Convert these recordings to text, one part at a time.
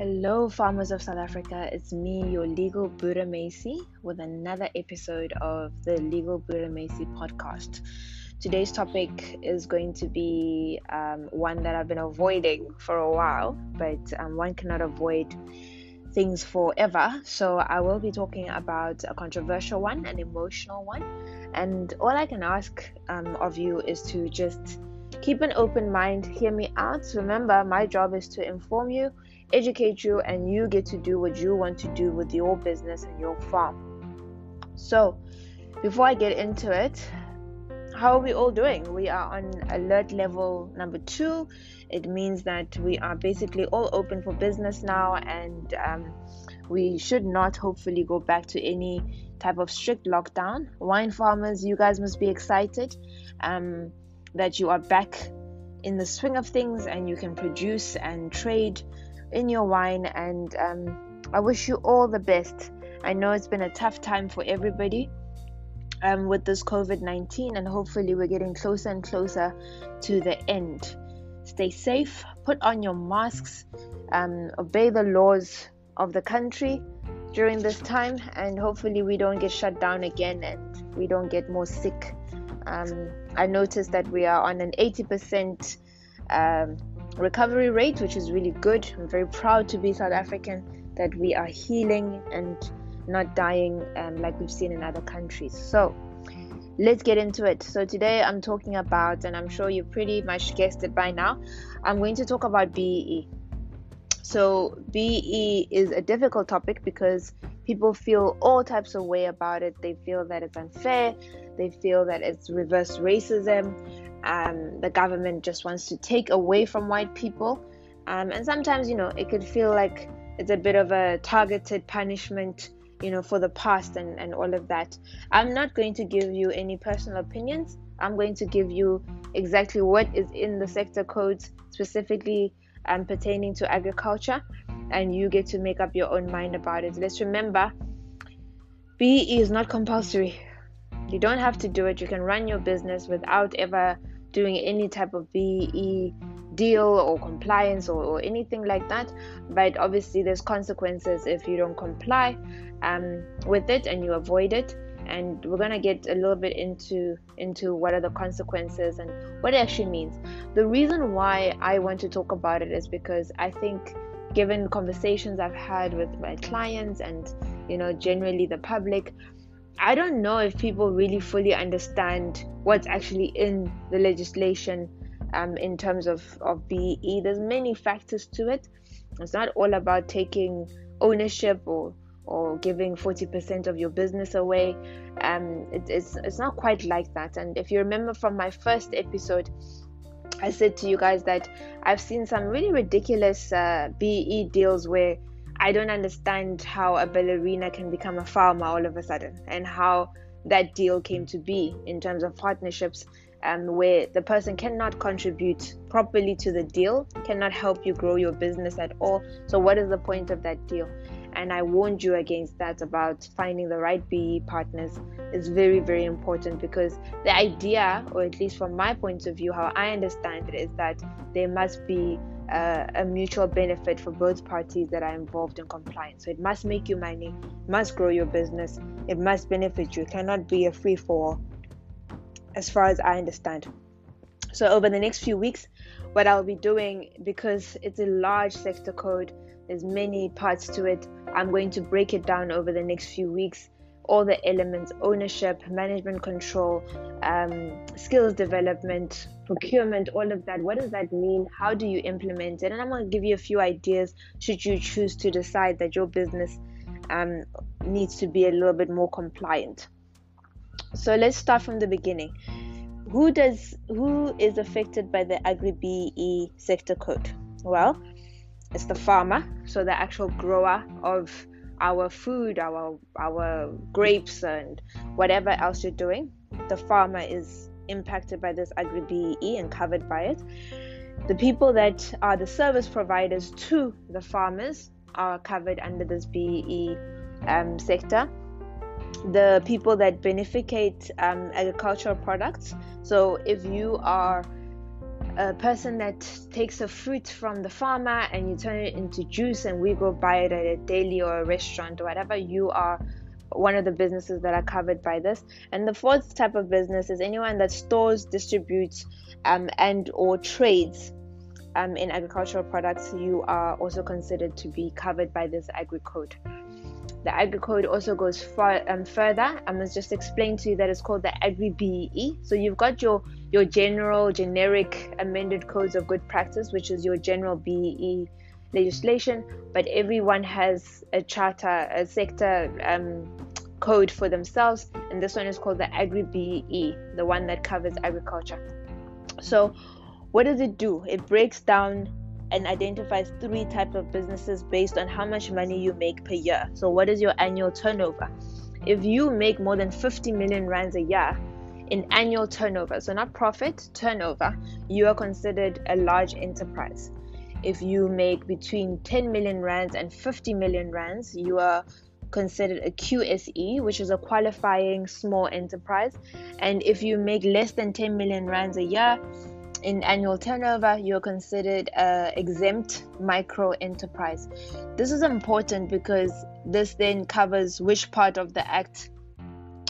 Hello, farmers of South Africa. It's me, your legal Buddha Macy, with another episode of the Legal Buddha Macy podcast. Today's topic is going to be um, one that I've been avoiding for a while, but um, one cannot avoid things forever. So I will be talking about a controversial one, an emotional one, and all I can ask um, of you is to just keep an open mind, hear me out. Remember, my job is to inform you educate you, and you get to do what you want to do with your business and your farm. So, before I get into it, how are we all doing? We are on alert level number two. It means that we are basically all open for business now, and um, we should not hopefully go back to any type of strict lockdown. Wine farmers, you guys must be excited um, that you are back in the swing of things and you can produce and trade in your wine. And um, I wish you all the best. I know it's been a tough time for everybody um, with this COVID 19, and hopefully, we're getting closer and closer to the end. Stay safe, put on your masks, um, obey the laws of the country during this time, and hopefully, we don't get shut down again and we don't get more sick. Um, I noticed that we are on an 80% um, recovery rate, which is really good. I'm very proud to be South African that we are healing and not dying um, like we've seen in other countries. So let's get into it. So today I'm talking about, and I'm sure you pretty much guessed it by now, I'm going to talk about BE. So BE is a difficult topic because people feel all types of way about it. They feel that it's unfair. They feel that it's reverse racism um, the government just wants to take away from white people. Um, and sometimes, you know, it could feel like it's a bit of a targeted punishment, you know, for the past and, and all of that. I'm not going to give you any personal opinions. I'm going to give you exactly what is in the sector codes, specifically um, pertaining to agriculture, and you get to make up your own mind about it. Let's remember, BE is not compulsory. You don't have to do it. You can run your business without ever doing any type of BE deal or compliance or, or anything like that. But obviously, there's consequences if you don't comply um, with it and you avoid it. And we're gonna get a little bit into into what are the consequences and what it actually means. The reason why I want to talk about it is because I think, given conversations I've had with my clients and you know generally the public, I don't know if people really fully understand what's actually in the legislation um, in terms of, of BE. There's many factors to it. It's not all about taking ownership or or giving 40% of your business away. Um, it, it's, it's not quite like that. And if you remember from my first episode, I said to you guys that I've seen some really ridiculous uh, BE deals where I don't understand how a ballerina can become a farmer all of a sudden and how that deal came to be in terms of partnerships um, where the person cannot contribute properly to the deal, cannot help you grow your business at all. So, what is the point of that deal? And I warned you against that about finding the right BE partners is very, very important because the idea, or at least from my point of view, how I understand it, is that there must be a mutual benefit for both parties that are involved in compliance. So it must make you money, must grow your business, it must benefit you. It cannot be a free for all, as far as I understand. So over the next few weeks, what I'll be doing because it's a large sector code, there's many parts to it. I'm going to break it down over the next few weeks all the elements ownership, management control, um, skills development, procurement, all of that. What does that mean? How do you implement it? And I'm going to give you a few ideas should you choose to decide that your business um, needs to be a little bit more compliant. So let's start from the beginning. Who does who is affected by the Agri BE sector code? Well, it's the farmer, so the actual grower of our food, our our grapes, and whatever else you're doing, the farmer is impacted by this agri BEE and covered by it. The people that are the service providers to the farmers are covered under this BEE um, sector. The people that benefit um, agricultural products. So if you are a person that takes a fruit from the farmer and you turn it into juice and we go buy it at a daily or a restaurant or whatever, you are one of the businesses that are covered by this. And the fourth type of business is anyone that stores, distributes, um, and or trades um, in agricultural products. You are also considered to be covered by this agri code. The Agri Code also goes far um, further. I must just explain to you that it's called the Agri BEE. So you've got your your general, generic amended codes of good practice, which is your general BEE legislation, but everyone has a charter, a sector um, code for themselves, and this one is called the Agri BEE, the one that covers agriculture. So, what does it do? It breaks down and identifies three types of businesses based on how much money you make per year. So, what is your annual turnover? If you make more than 50 million rands a year in annual turnover, so not profit, turnover, you are considered a large enterprise. If you make between 10 million rands and 50 million rands, you are considered a QSE, which is a qualifying small enterprise. And if you make less than 10 million rands a year, in annual turnover, you're considered a exempt micro enterprise. This is important because this then covers which part of the act,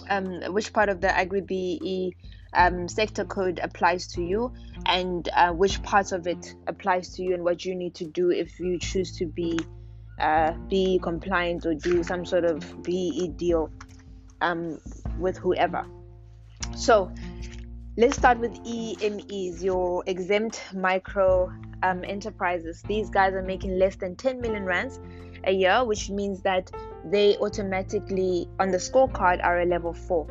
um, which part of the Agri BE um, sector code applies to you, and uh, which parts of it applies to you, and what you need to do if you choose to be uh, be compliant or do some sort of BE deal um, with whoever. So Let's start with EMEs, your exempt micro um, enterprises. These guys are making less than 10 million rands a year, which means that they automatically on the scorecard are a level four.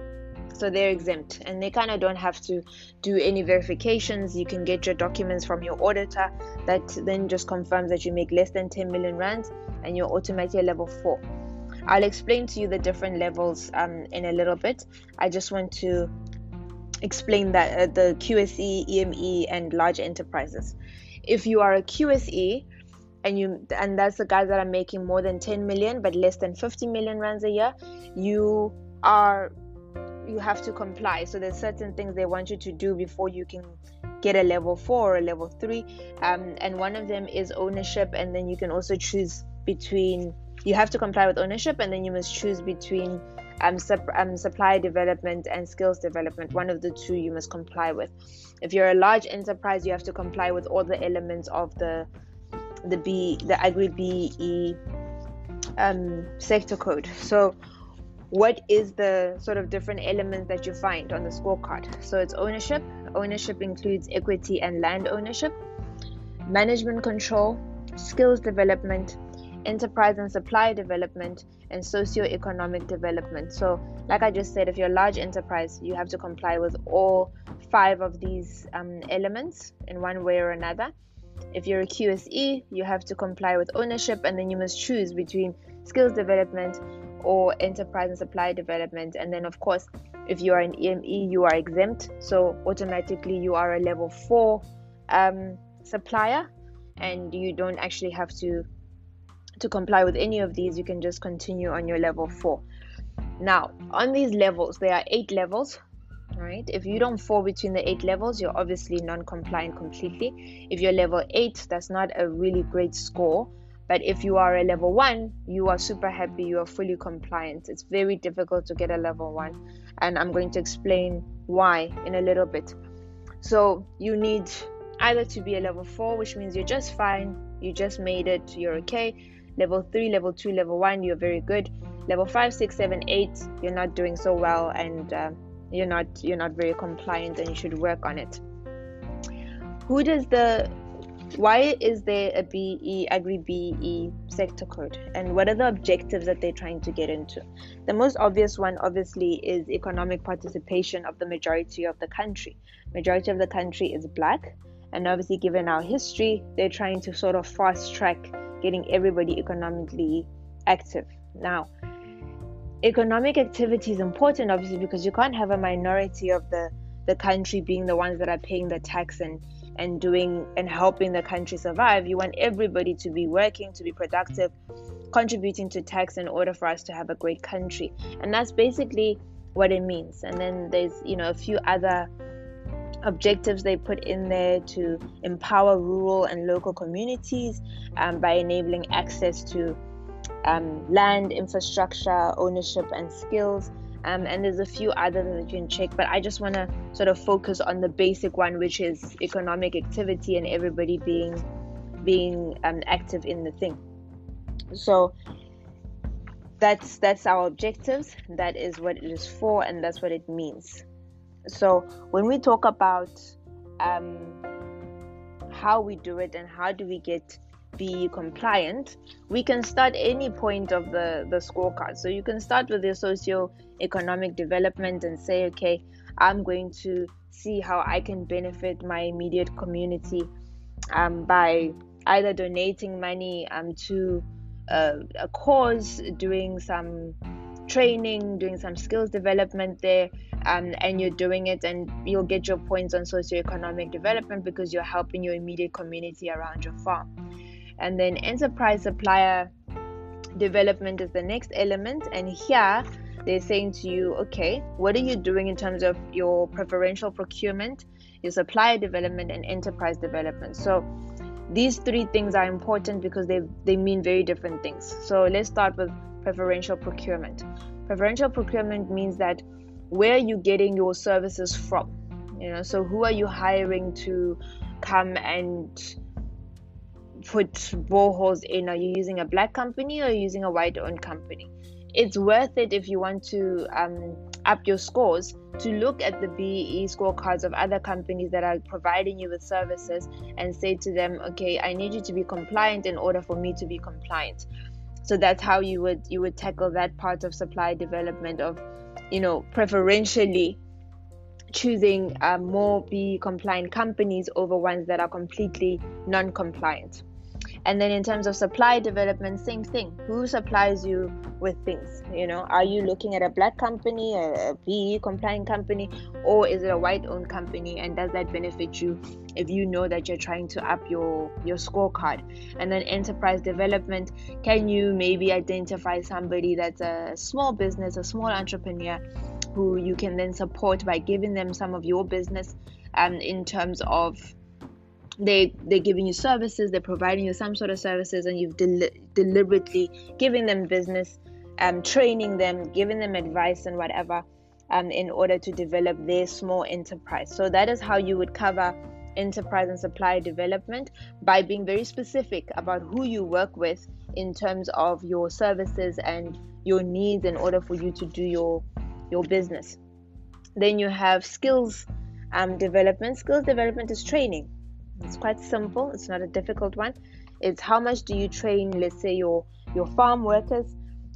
So they're exempt and they kind of don't have to do any verifications. You can get your documents from your auditor that then just confirms that you make less than 10 million rands and you're automatically a level four. I'll explain to you the different levels um, in a little bit. I just want to explain that uh, the QSE, EME, and large enterprises. If you are a QSE, and you and that's the guys that are making more than 10 million but less than 50 million rands a year, you are you have to comply. So there's certain things they want you to do before you can get a level four or a level three. Um, and one of them is ownership, and then you can also choose between you have to comply with ownership, and then you must choose between um, sup- um, supply development and skills development. One of the two you must comply with. If you're a large enterprise, you have to comply with all the elements of the the B the Agri BE um, sector code. So, what is the sort of different elements that you find on the scorecard? So it's ownership. Ownership includes equity and land ownership, management control, skills development, enterprise and supply development, and socio-economic development. So, like I just said, if you're a large enterprise, you have to comply with all five of these um, elements in one way or another. If you're a QSE, you have to comply with ownership, and then you must choose between skills development or enterprise and supply development. And then, of course, if you are an EME, you are exempt, so automatically you are a level four um, supplier, and you don't actually have to to comply with any of these, you can just continue on your level four. Now, on these levels, there are eight levels. Right? If you don't fall between the eight levels, you're obviously non compliant completely. If you're level eight, that's not a really great score. But if you are a level one, you are super happy, you are fully compliant. It's very difficult to get a level one, and I'm going to explain why in a little bit. So, you need either to be a level four, which means you're just fine, you just made it, you're okay, level 3 level 2 level 1 you're very good. Level 5 6 7 8 you're not doing so well and uh, you're not you're not very compliant and you should work on it. Who does the why is there a BE agri BE sector code? And what are the objectives that they're trying to get into? The most obvious one obviously is economic participation of the majority of the country. Majority of the country is black and obviously given our history they're trying to sort of fast track getting everybody economically active. Now, economic activity is important, obviously, because you can't have a minority of the, the country being the ones that are paying the tax and, and doing and helping the country survive. You want everybody to be working, to be productive, contributing to tax in order for us to have a great country. And that's basically what it means. And then there's, you know, a few other objectives they put in there to empower rural and local communities um, by enabling access to um, land, infrastructure, ownership, and skills. Um, and there's a few others that you can check, but I just want to sort of focus on the basic one, which is economic activity and everybody being being um, active in the thing. So that's that's our objectives. That is what it is for, and that's what it means. So when we talk about um, how we do it and how do we get be compliant, we can start any point of the, the scorecard. So you can start with your socio-economic development and say, okay, I'm going to see how I can benefit my immediate community um, by either donating money um, to uh, a cause, doing some training, doing some skills development there, um, and you're doing it, and you'll get your points on socioeconomic development because you're helping your immediate community around your farm. And then enterprise supplier development is the next element, and here they're saying to you, okay, what are you doing in terms of your preferential procurement, your supplier development, and enterprise development? So these three things are important because they they mean very different things. So let's start with preferential procurement. Preferential procurement means that where are you getting your services from? You know, so who are you hiring to come and put boreholes in? Are you using a black company or using a white owned company? It's worth it if you want to um, up your scores to look at the BEE scorecards of other companies that are providing you with services and say to them, okay, I need you to be compliant in order for me to be compliant so that's how you would you would tackle that part of supply development of you know preferentially choosing uh, more BEE compliant companies over ones that are completely non-compliant and then in terms of supply development same thing. Who supplies you with things? You know are you looking at a black company a, a BEE compliant company or is it a white owned company? And does that benefit you if you know that you're trying to up your your scorecard? And then enterprise development. Can you maybe identify somebody that's a small business a small entrepreneur who you can then support by giving them some of your business um, in terms of they they're giving you services they're providing you some sort of services and you've del- deliberately giving them business um, training them giving them advice and whatever um, in order to develop their small enterprise. So that is how you would cover enterprise and supply development by being very specific about who you work with in terms of your services and your needs in order for you to do your your business. Then you have skills um, development. Skills development is training it's quite simple. It's not a difficult one. It's how much do you train, let's say, your your farm workers?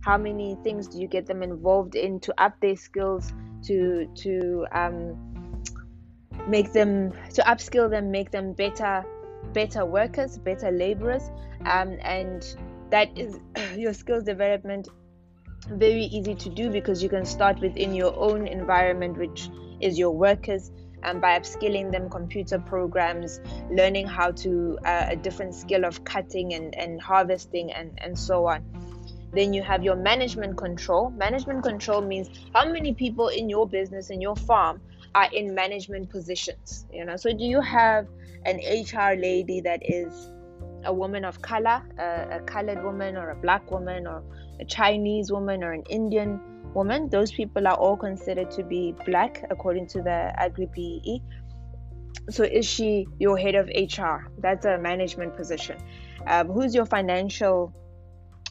How many things do you get them involved in to up their skills, to to um, make them to upskill them, make them better better workers, better laborers, um, and that is your skills development very easy to do because you can start within your own environment, which is your workers and by upskilling them computer programs, learning how to uh, a different skill of cutting and, and harvesting and, and so on. Then you have your management control. Management control means how many people in your business, in your farm, are in management positions. You know, so do you have an HR lady that is a woman of color, a, a colored woman, or a black woman, or a Chinese woman, or an Indian woman. Those people are all considered to be black according to the Agri BEE. So, is she your head of HR? That's a management position. Um, who's your financial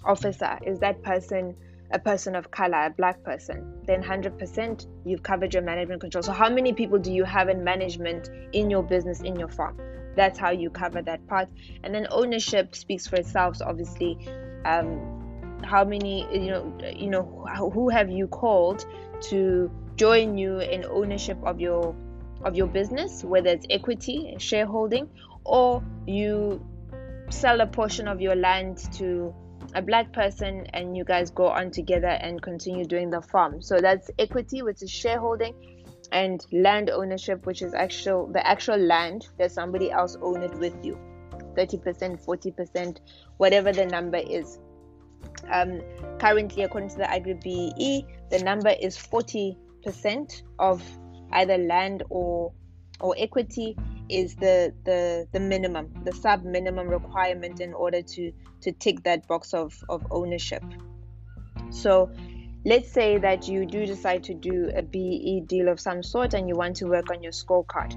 officer? Is that person a person of color, a black person? Then 100% you've covered your management control. So, how many people do you have in management in your business, in your farm? That's how you cover that part. And then ownership speaks for itself. So obviously, um, how many you know you know who have you called to join you in ownership of your of your business whether it's equity shareholding or you sell a portion of your land to a black person and you guys go on together and continue doing the farm. So that's equity which is shareholding and land ownership which is actual the actual land that somebody else own it with you. 30% 40% whatever the number is um, currently, according to the Agri BEE, the number is 40% of either land or or equity is the the the minimum, the sub minimum requirement in order to to tick that box of of ownership. So let's say that you do decide to do a BE deal of some sort and you want to work on your scorecard.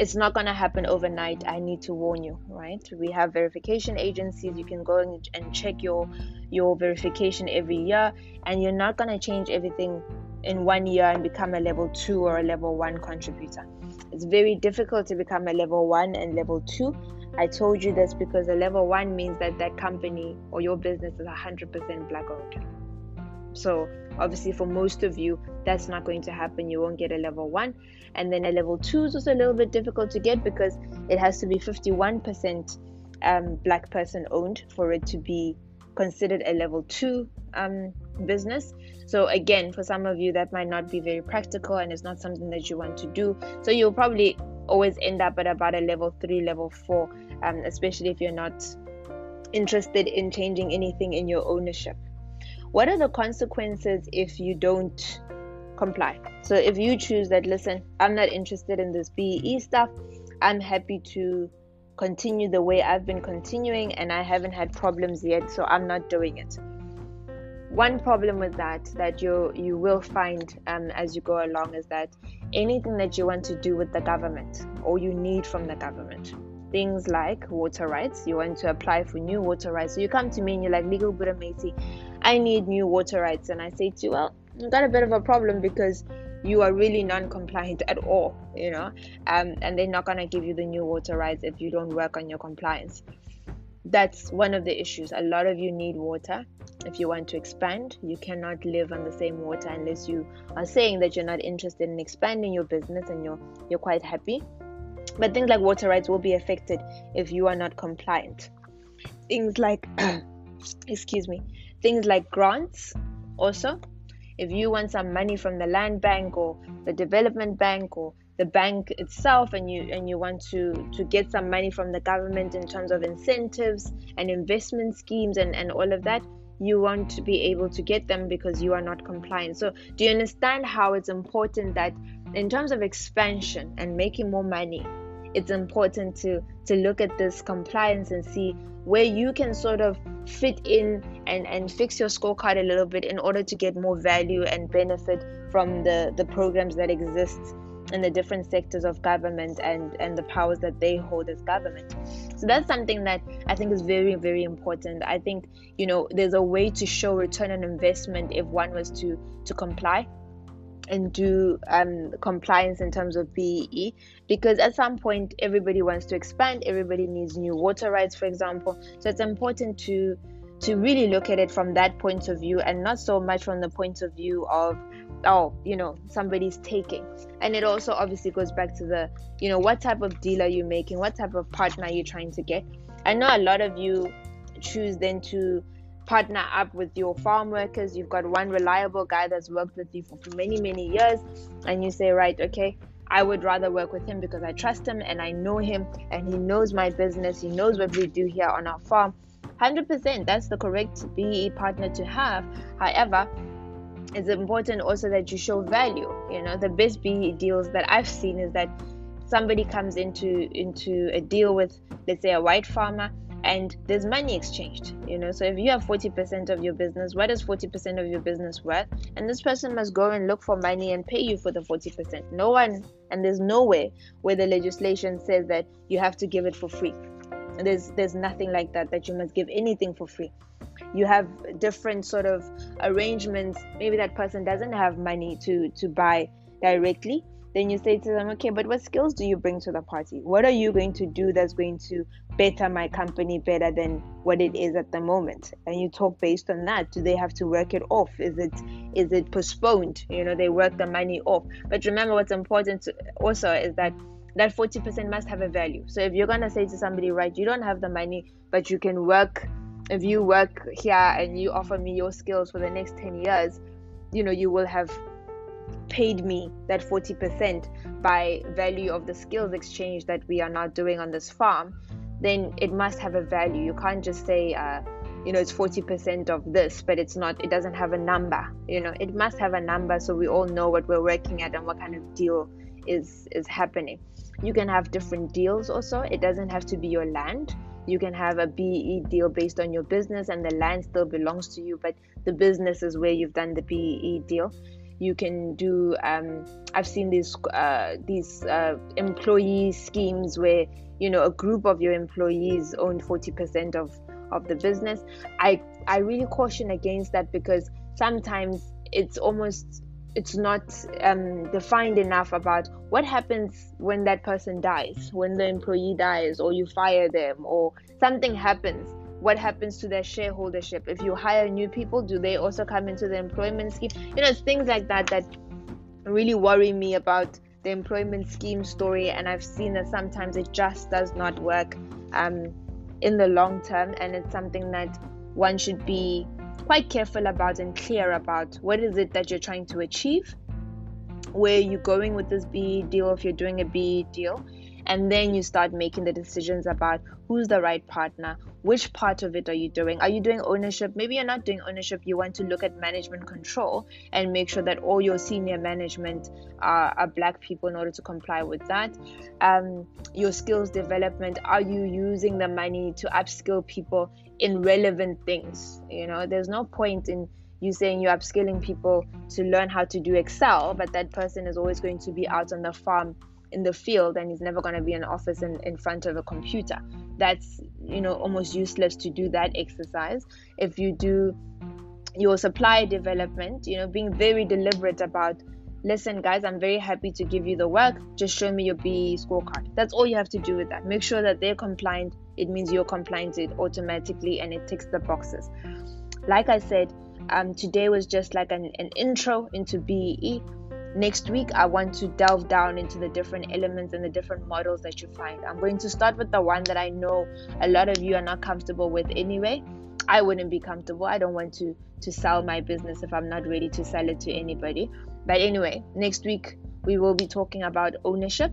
It's not going to happen overnight. I need to warn you, right? We have verification agencies. You can go and check your your verification every year, and you're not going to change everything in one year and become a level two or a level one contributor. It's very difficult to become a level one and level two. I told you this because a level one means that that company or your business is 100% black owned. So, obviously, for most of you, that's not going to happen. You won't get a level one. And then a level two is also a little bit difficult to get because it has to be 51% um, black person owned for it to be considered a level two um, business. So, again, for some of you, that might not be very practical and it's not something that you want to do. So, you'll probably always end up at about a level three, level four, um, especially if you're not interested in changing anything in your ownership. What are the consequences if you don't comply? So, if you choose that, listen, I'm not interested in this BE stuff, I'm happy to continue the way I've been continuing and I haven't had problems yet, so I'm not doing it one problem with that that you you will find um, as you go along is that anything that you want to do with the government or you need from the government things like water rights you want to apply for new water rights so you come to me and you're like legal buddha Macy, i need new water rights. And i say to you well you've got a bit of a problem because you are really non-compliant at all you know? Um, and they're not going to give you the new water rights if you don't work on your compliance. That's one of the issues. A lot of you need water. If you want to expand, you cannot live on the same water unless you are saying that you're not interested in expanding your business and you're you're quite happy. But things like water rights will be affected if you are not compliant. Things like excuse me, things like grants also. If you want some money from the land bank or the development bank or the bank itself and you and you want to to get some money from the government in terms of incentives and investment schemes and and all of that you want to be able to get them because you are not compliant. So, do you understand how it's important that in terms of expansion and making more money, it's important to to look at this compliance and see where you can sort of fit in and and fix your scorecard a little bit in order to get more value and benefit from the the programs that exist in the different sectors of government and and the powers that they hold as government. So that's something that i think is very very important. I think you know there's a way to show return on investment if one was to to comply and do um, compliance in terms of BEE because at some point everybody wants to expand everybody needs new water rights for example. So it's important to to really look at it from that point of view and not so much from the point of view of oh you know somebody's taking. And it also obviously goes back to the you know what type of deal are you making? What type of partner are you trying to get? I know a lot of you choose then to partner up with your farm workers you've got one reliable guy that's worked with you for, many many years and you say right okay I would rather work with him because I trust him and I know him and he knows my business. He knows what we do here on our farm. 100% that's the correct BE partner to have. However, it's important also that you show value you know the best BE deals that i've seen is that somebody comes into into a deal with let's say a white farmer and there's money exchanged you know? So if you have 40% of your business what is 40% of your business worth? And this person must go and look for money and pay you for the 40% no one and there's nowhere where the legislation says that you have to give it for free. There's there's nothing like that that you must give anything for free. You have different sort of arrangements. Maybe that person doesn't have money to to buy directly then you say to them okay but what skills do you bring to the party? What are you going to do that's going to better my company better than what it is at the moment? And you talk based on that. Do they have to work it off? Is it is it postponed? You know they work the money off. But remember what's important also is that that 40% must have a value. So if you're to say to somebody right you don't have the money but you can work if you work here and you offer me your skills for the next 10 years you know you will have paid me that 40% by value of the skills exchange that we are now doing on this farm then it must have a value you can't just say uh, you know it's 40% of this but it's not it doesn't have a number you know it must have a number so we all know what we're working at and what kind of deal is is happening You can have different deals also. It doesn't have to be your land. You can have a BE deal based on your business and the land still belongs to you, but the business is where you've done the BE deal. You can do. Um, I've seen these uh, these uh, employee schemes where you know a group of your employees own forty percent of of the business. I I really caution against that because sometimes it's almost it's not um, defined enough about what happens when that person dies, when the employee dies, or you fire them, or something happens. What happens to their shareholdership? If you hire new people, do they also come into the employment scheme? You know, it's things like that that really worry me about the employment scheme story. And I've seen that sometimes it just does not work um, in the long term, and it's something that one should be quite careful about and clear about what is it that you're trying to achieve, where you're going with this BE deal, if you're doing a BE deal, and then you start making the decisions about who's the right partner, which part of it are you doing? Are you doing ownership? Maybe you're not doing ownership. You want to look at management control and make sure that all your senior management are, are black people in order to comply with that. Um, your skills development. Are you using the money to upskill people in relevant things. You know, there's no point in you saying you're upskilling people to learn how to do Excel, but that person is always going to be out on the farm in the field and he's never going to be in office in, in front of a computer. That's, you know, almost useless to do that exercise. If you do your supply development, you know, being very deliberate about listen guys i'm very happy to give you the work. Just show me your BE scorecard. That's all you have to do with that. Make sure that they're compliant. It means you're compliant it automatically and it ticks the boxes. Like i said um, today was just like an, an intro into BE next week i want to delve down into the different elements and the different models that you find. I'm going to start with the one that i know a lot of you are not comfortable with anyway. I wouldn't be comfortable. I don't want to to sell my business if i'm not ready to sell it to anybody. But anyway, next week we will be talking about ownership,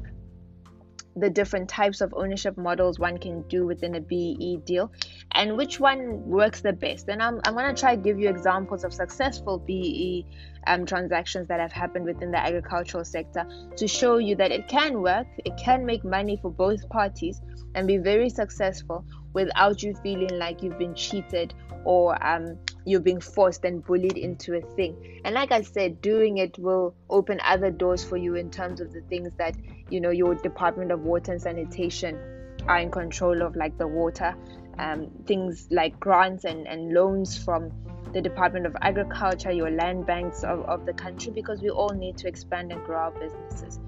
the different types of ownership models one can do within a BE deal, and which one works the best. And I'm, I'm going to try to give you examples of successful BE um, transactions that have happened within the agricultural sector to show you that it can work, it can make money for both parties, and be very successful without you feeling like you've been cheated or um, you're being forced and bullied into a thing. And like I said, doing it will open other doors for you in terms of the things that you know your Department of Water and Sanitation are in control of, like the water, um, things like grants and, and loans from the Department of Agriculture, your land banks of, of the country, because we all need to expand and grow our businesses.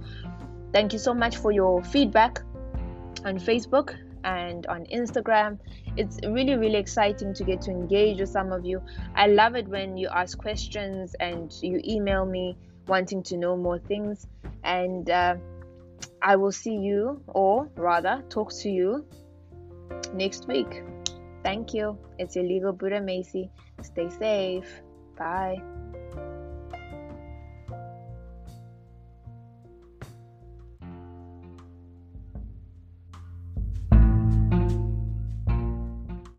Thank you so much for your feedback on Facebook and on Instagram. It's really, really exciting to get to engage with some of you. I love it when you ask questions and you email me wanting to know more things. And uh, I will see you, or rather, talk to you next week. Thank you. It's your legal Buddha Macy. Stay safe. Bye.